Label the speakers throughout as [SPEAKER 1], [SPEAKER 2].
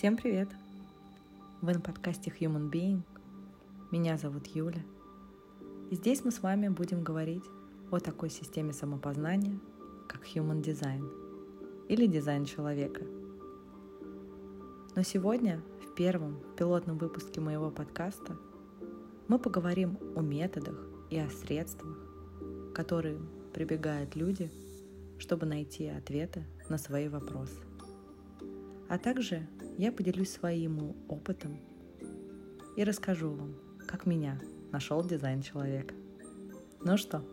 [SPEAKER 1] Всем привет! Вы на подкасте Human Being. Меня зовут Юля. И здесь мы с вами будем говорить о такой системе самопознания, как Human Design или дизайн человека. Но сегодня, в первом пилотном выпуске моего подкаста, мы поговорим о методах и о средствах, которые прибегают люди, чтобы найти ответы на свои вопросы. А также я поделюсь своим опытом и расскажу вам, как меня нашел дизайн человека. Ну что,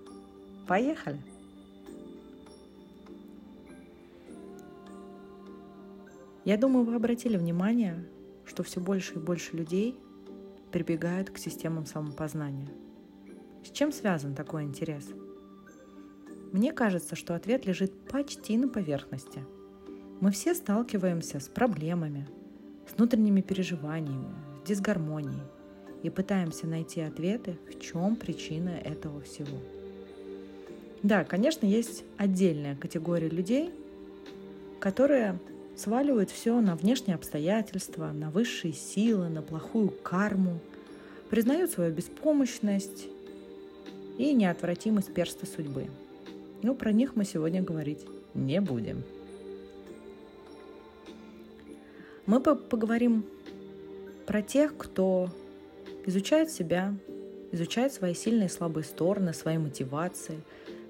[SPEAKER 1] поехали! Я думаю, вы обратили внимание, что все больше и больше людей прибегают к системам самопознания. С чем связан такой интерес? Мне кажется, что ответ лежит почти на поверхности – мы все сталкиваемся с проблемами, с внутренними переживаниями, с дисгармонией и пытаемся найти ответы, в чем причина этого всего. Да, конечно, есть отдельная категория людей, которые сваливают все на внешние обстоятельства, на высшие силы, на плохую карму, признают свою беспомощность и неотвратимость перста судьбы. Но про них мы сегодня говорить не будем. Мы поговорим про тех, кто изучает себя, изучает свои сильные и слабые стороны, свои мотивации,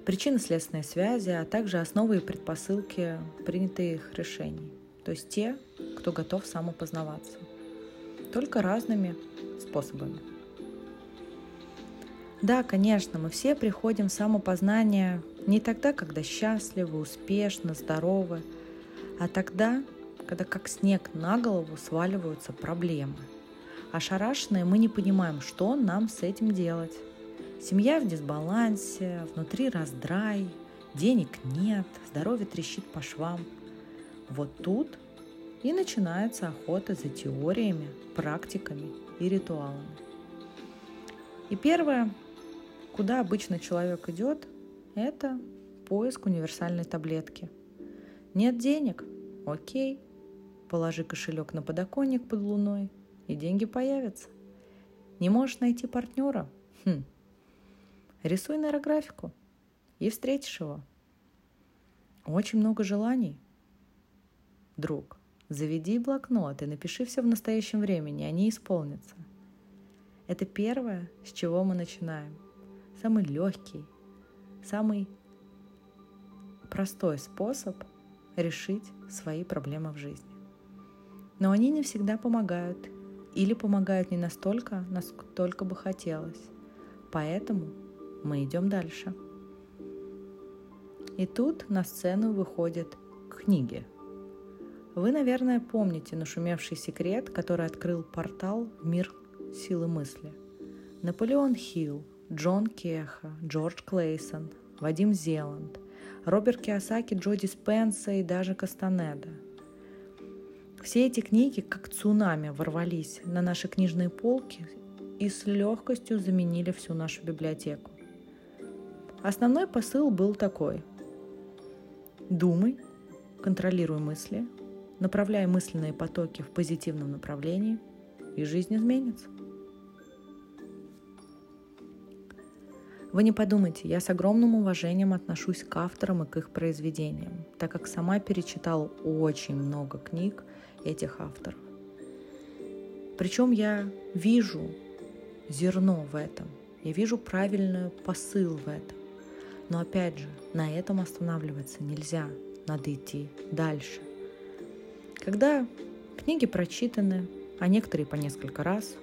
[SPEAKER 1] причины следственной связи, а также основы и предпосылки принятых решений. То есть те, кто готов самопознаваться. Только разными способами. Да, конечно, мы все приходим в самопознание не тогда, когда счастливы, успешны, здоровы, а тогда, когда как снег на голову сваливаются проблемы. Ошарашенные мы не понимаем, что нам с этим делать. Семья в дисбалансе, внутри раздрай, денег нет, здоровье трещит по швам. Вот тут и начинается охота за теориями, практиками и ритуалами. И первое, куда обычно человек идет, это поиск универсальной таблетки. Нет денег? Окей, Положи кошелек на подоконник под луной, и деньги появятся. Не можешь найти партнера? Хм. Рисуй нейрографику и встретишь его. Очень много желаний. Друг, заведи блокнот и напиши все в настоящем времени, они исполнятся. Это первое, с чего мы начинаем. Самый легкий, самый простой способ решить свои проблемы в жизни. Но они не всегда помогают или помогают не настолько, насколько бы хотелось. Поэтому мы идем дальше. И тут на сцену выходят книги. Вы, наверное, помните нашумевший секрет, который открыл портал в мир силы мысли. Наполеон Хилл, Джон Кеха, Джордж Клейсон, Вадим Зеланд, Роберт Киосаки, Джоди Спенса и даже Кастанеда – все эти книги, как цунами, ворвались на наши книжные полки и с легкостью заменили всю нашу библиотеку. Основной посыл был такой. Думай, контролируй мысли, направляй мысленные потоки в позитивном направлении, и жизнь изменится. Вы не подумайте, я с огромным уважением отношусь к авторам и к их произведениям, так как сама перечитала очень много книг этих авторов. Причем я вижу зерно в этом, я вижу правильный посыл в этом. Но опять же, на этом останавливаться нельзя, надо идти дальше. Когда книги прочитаны, а некоторые по несколько раз,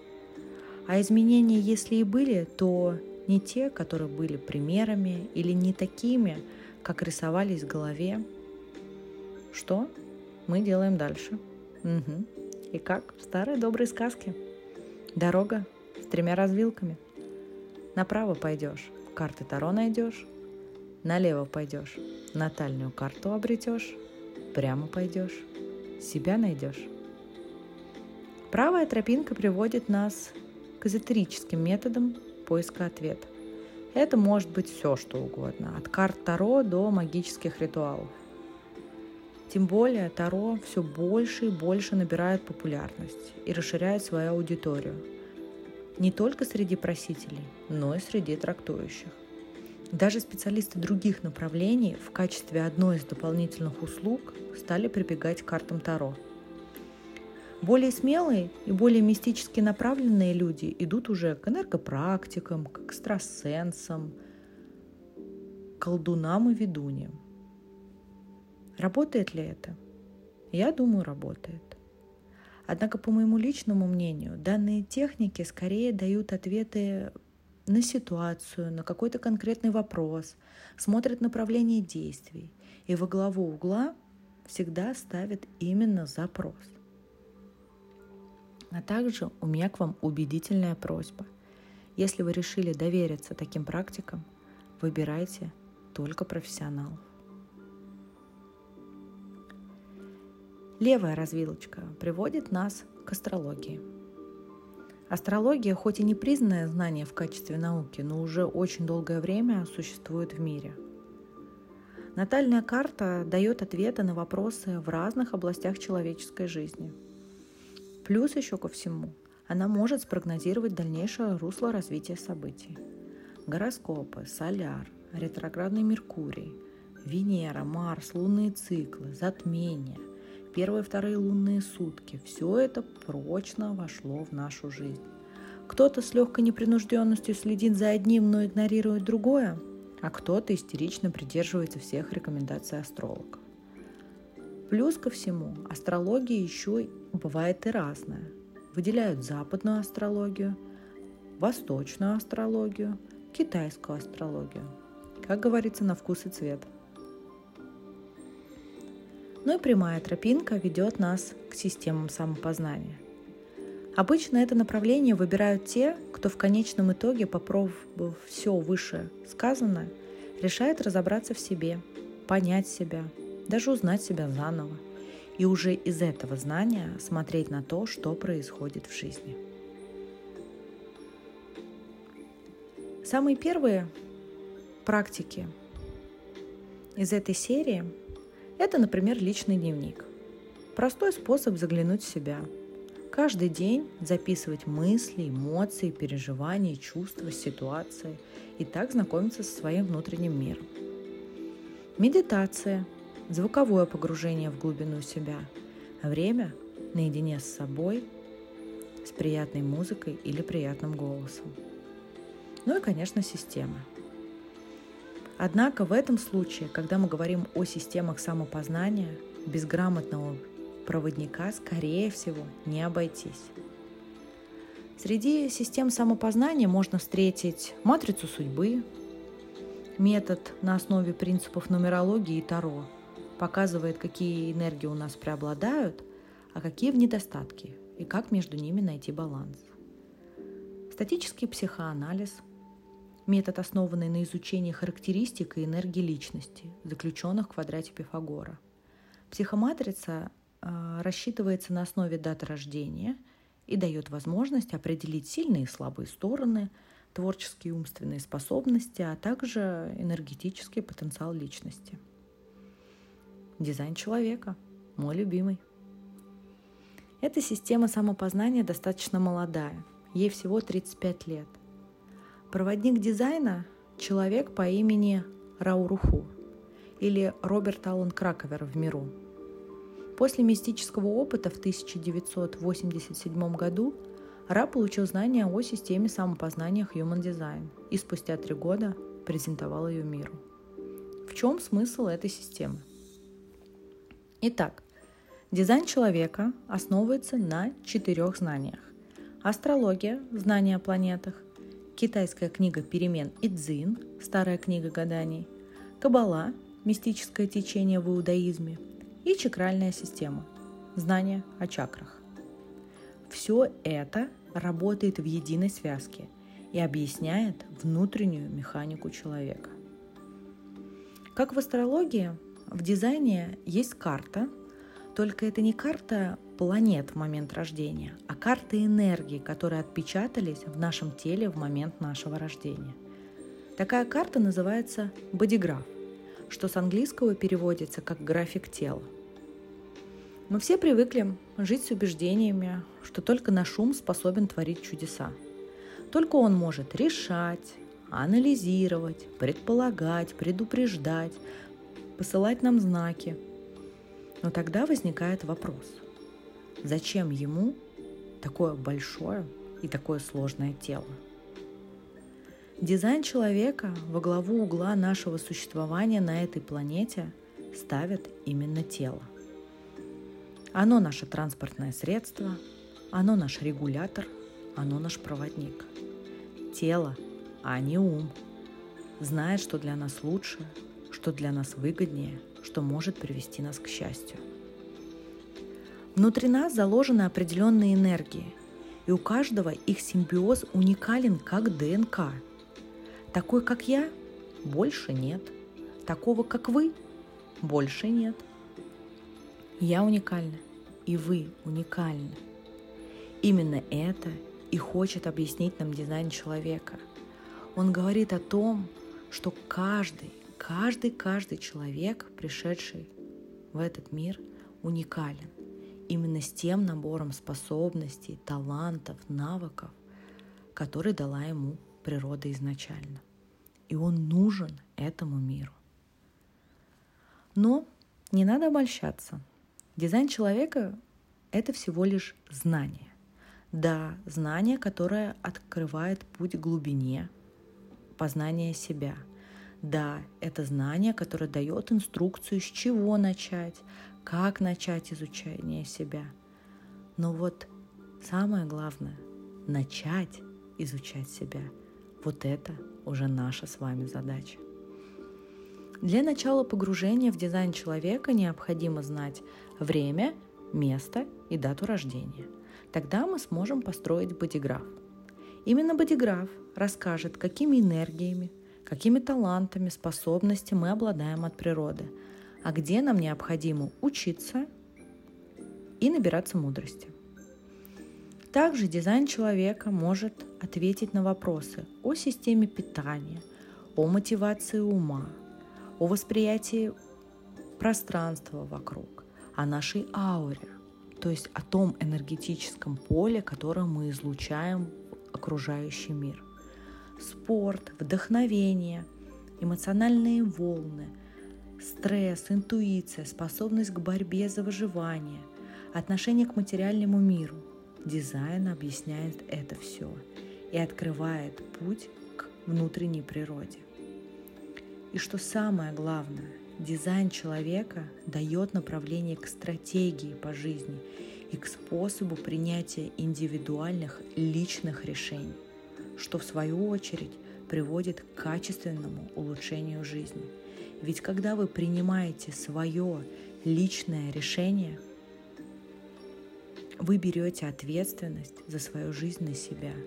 [SPEAKER 1] а изменения, если и были, то не те, которые были примерами или не такими, как рисовались в голове. Что мы делаем дальше? Угу. И как в старой доброй сказке. Дорога с тремя развилками. Направо пойдешь, карты Таро найдешь. Налево пойдешь, натальную карту обретешь. Прямо пойдешь, себя найдешь. Правая тропинка приводит нас к эзотерическим методам поиска ответа. Это может быть все, что угодно, от карт Таро до магических ритуалов. Тем более Таро все больше и больше набирает популярность и расширяет свою аудиторию. Не только среди просителей, но и среди трактующих. Даже специалисты других направлений в качестве одной из дополнительных услуг стали прибегать к картам Таро. Более смелые и более мистически направленные люди идут уже к энергопрактикам, к экстрасенсам, колдунам и ведуньям. Работает ли это? Я думаю, работает. Однако, по моему личному мнению, данные техники скорее дают ответы на ситуацию, на какой-то конкретный вопрос, смотрят направление действий и во главу угла всегда ставят именно запрос. А также у меня к вам убедительная просьба. Если вы решили довериться таким практикам, выбирайте только профессионалов. Левая развилочка приводит нас к астрологии. Астрология, хоть и не признанное знание в качестве науки, но уже очень долгое время существует в мире. Натальная карта дает ответы на вопросы в разных областях человеческой жизни. Плюс еще ко всему, она может спрогнозировать дальнейшее русло развития событий. Гороскопы, соляр, ретроградный Меркурий, Венера, Марс, лунные циклы, затмения – первые и вторые лунные сутки. Все это прочно вошло в нашу жизнь. Кто-то с легкой непринужденностью следит за одним, но игнорирует другое, а кто-то истерично придерживается всех рекомендаций астрологов. Плюс ко всему, астрология еще бывает и разная. Выделяют западную астрологию, восточную астрологию, китайскую астрологию. Как говорится, на вкус и цвет – ну и прямая тропинка ведет нас к системам самопознания. Обычно это направление выбирают те, кто в конечном итоге, попробовав все выше сказанное, решает разобраться в себе, понять себя, даже узнать себя заново и уже из этого знания смотреть на то, что происходит в жизни. Самые первые практики из этой серии это, например, личный дневник. Простой способ заглянуть в себя. Каждый день записывать мысли, эмоции, переживания, чувства, ситуации и так знакомиться со своим внутренним миром. Медитация, звуковое погружение в глубину себя, время наедине с собой, с приятной музыкой или приятным голосом. Ну и, конечно, система – Однако в этом случае, когда мы говорим о системах самопознания, без грамотного проводника, скорее всего, не обойтись. Среди систем самопознания можно встретить матрицу судьбы, метод на основе принципов нумерологии и Таро, показывает, какие энергии у нас преобладают, а какие в недостатке, и как между ними найти баланс. Статический психоанализ – метод, основанный на изучении характеристик и энергии личности, заключенных в квадрате Пифагора. Психоматрица э, рассчитывается на основе даты рождения и дает возможность определить сильные и слабые стороны, творческие и умственные способности, а также энергетический потенциал личности. Дизайн человека – мой любимый. Эта система самопознания достаточно молодая, ей всего 35 лет – Проводник дизайна – человек по имени Рауруху или Роберт Аллен Краковер в миру. После мистического опыта в 1987 году Ра получил знания о системе самопознания Human Design и спустя три года презентовал ее миру. В чем смысл этой системы? Итак, дизайн человека основывается на четырех знаниях. Астрология – знание о планетах, китайская книга перемен Идзин, старая книга гаданий, Кабала, мистическое течение в иудаизме и чакральная система, знание о чакрах. Все это работает в единой связке и объясняет внутреннюю механику человека. Как в астрологии, в дизайне есть карта, только это не карта планет в момент рождения, а карты энергии, которые отпечатались в нашем теле в момент нашего рождения. Такая карта называется бодиграф, что с английского переводится как график тела. Мы все привыкли жить с убеждениями, что только наш ум способен творить чудеса. Только он может решать, анализировать, предполагать, предупреждать, посылать нам знаки. Но тогда возникает вопрос, зачем ему такое большое и такое сложное тело? Дизайн человека во главу угла нашего существования на этой планете ставит именно тело. Оно наше транспортное средство, оно наш регулятор, оно наш проводник. Тело, а не ум, знает, что для нас лучше, что для нас выгоднее, что может привести нас к счастью. Внутри нас заложены определенные энергии, и у каждого их симбиоз уникален как ДНК. Такой, как я, больше нет. Такого, как вы, больше нет. Я уникальна, и вы уникальны. Именно это и хочет объяснить нам дизайн человека. Он говорит о том, что каждый, каждый, каждый человек, пришедший в этот мир, уникален. Именно с тем набором способностей, талантов, навыков, который дала ему природа изначально. И он нужен этому миру. Но не надо обольщаться. Дизайн человека – это всего лишь знание. Да, знание, которое открывает путь глубине познания себя. Да, это знание, которое дает инструкцию, с чего начать, как начать изучение себя. Но вот самое главное – начать изучать себя. Вот это уже наша с вами задача. Для начала погружения в дизайн человека необходимо знать время, место и дату рождения. Тогда мы сможем построить бодиграф. Именно бодиграф расскажет, какими энергиями, какими талантами, способностями мы обладаем от природы, а где нам необходимо учиться и набираться мудрости. Также дизайн человека может ответить на вопросы о системе питания, о мотивации ума, о восприятии пространства вокруг, о нашей ауре, то есть о том энергетическом поле, которое мы излучаем в окружающий мир. Спорт, вдохновение, эмоциональные волны, стресс, интуиция, способность к борьбе за выживание, отношение к материальному миру. Дизайн объясняет это все и открывает путь к внутренней природе. И что самое главное, дизайн человека дает направление к стратегии по жизни и к способу принятия индивидуальных личных решений, что в свою очередь приводит к качественному улучшению жизни. Ведь когда вы принимаете свое личное решение, вы берете ответственность за свою жизнь на себя –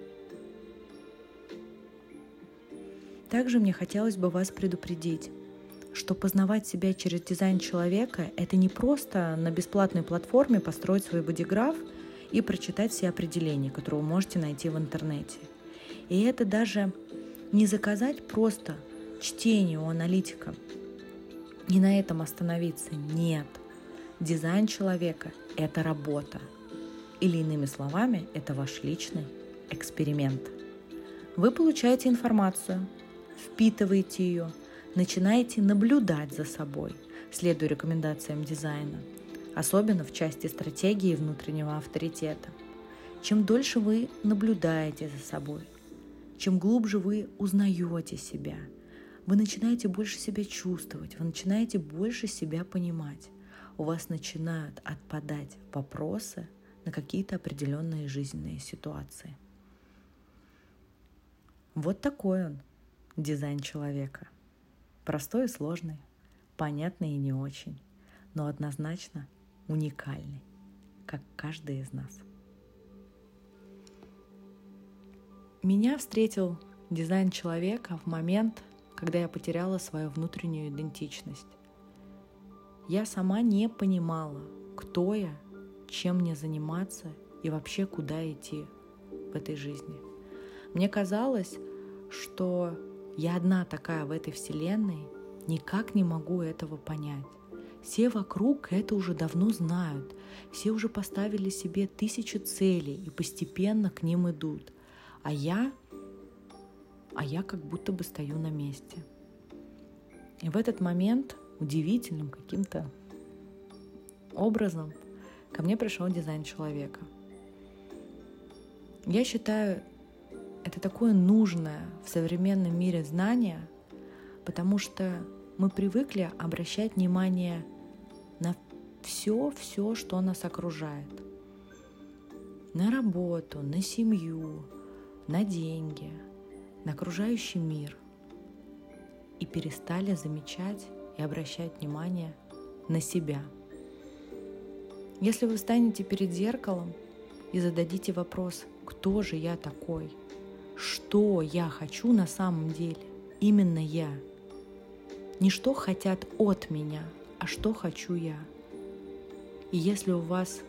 [SPEAKER 1] Также мне хотелось бы вас предупредить, что познавать себя через дизайн человека – это не просто на бесплатной платформе построить свой бодиграф и прочитать все определения, которые вы можете найти в интернете. И это даже не заказать просто чтение у аналитика и на этом остановиться. Нет. Дизайн человека – это работа. Или иными словами, это ваш личный эксперимент. Вы получаете информацию, впитываете ее, начинаете наблюдать за собой, следуя рекомендациям дизайна, особенно в части стратегии внутреннего авторитета. Чем дольше вы наблюдаете за собой, чем глубже вы узнаете себя, вы начинаете больше себя чувствовать, вы начинаете больше себя понимать. У вас начинают отпадать вопросы на какие-то определенные жизненные ситуации. Вот такой он, дизайн человека. Простой и сложный, понятный и не очень, но однозначно уникальный, как каждый из нас. Меня встретил дизайн человека в момент, когда я потеряла свою внутреннюю идентичность. Я сама не понимала, кто я, чем мне заниматься и вообще куда идти в этой жизни. Мне казалось, что я одна такая в этой вселенной, никак не могу этого понять. Все вокруг это уже давно знают. Все уже поставили себе тысячи целей и постепенно к ним идут. А я, а я как будто бы стою на месте. И в этот момент удивительным каким-то образом ко мне пришел дизайн человека. Я считаю, это такое нужное в современном мире знание, потому что мы привыкли обращать внимание на все, все, что нас окружает. На работу, на семью, на деньги, на окружающий мир. И перестали замечать и обращать внимание на себя. Если вы встанете перед зеркалом и зададите вопрос, кто же я такой, что я хочу на самом деле, именно я – не что хотят от меня, а что хочу я. И если у вас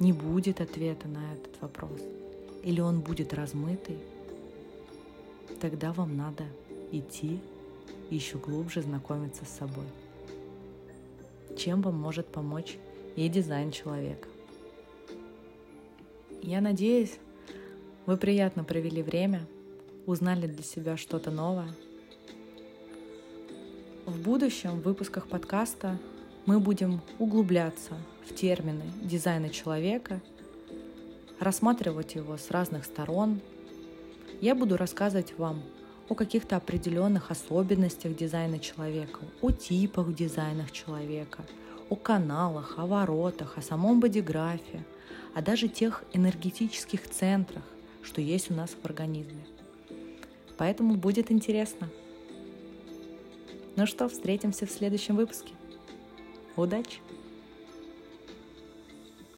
[SPEAKER 1] не будет ответа на этот вопрос, или он будет размытый, тогда вам надо идти еще глубже знакомиться с собой. Чем вам может помочь и дизайн человека. Я надеюсь, вы приятно провели время, узнали для себя что-то новое – в будущем в выпусках подкаста мы будем углубляться в термины дизайна человека, рассматривать его с разных сторон. Я буду рассказывать вам о каких-то определенных особенностях дизайна человека, о типах дизайнах человека, о каналах, о воротах, о самом бодиграфе, а даже тех энергетических центрах, что есть у нас в организме. Поэтому будет интересно. Ну что, встретимся в следующем выпуске. Удачи!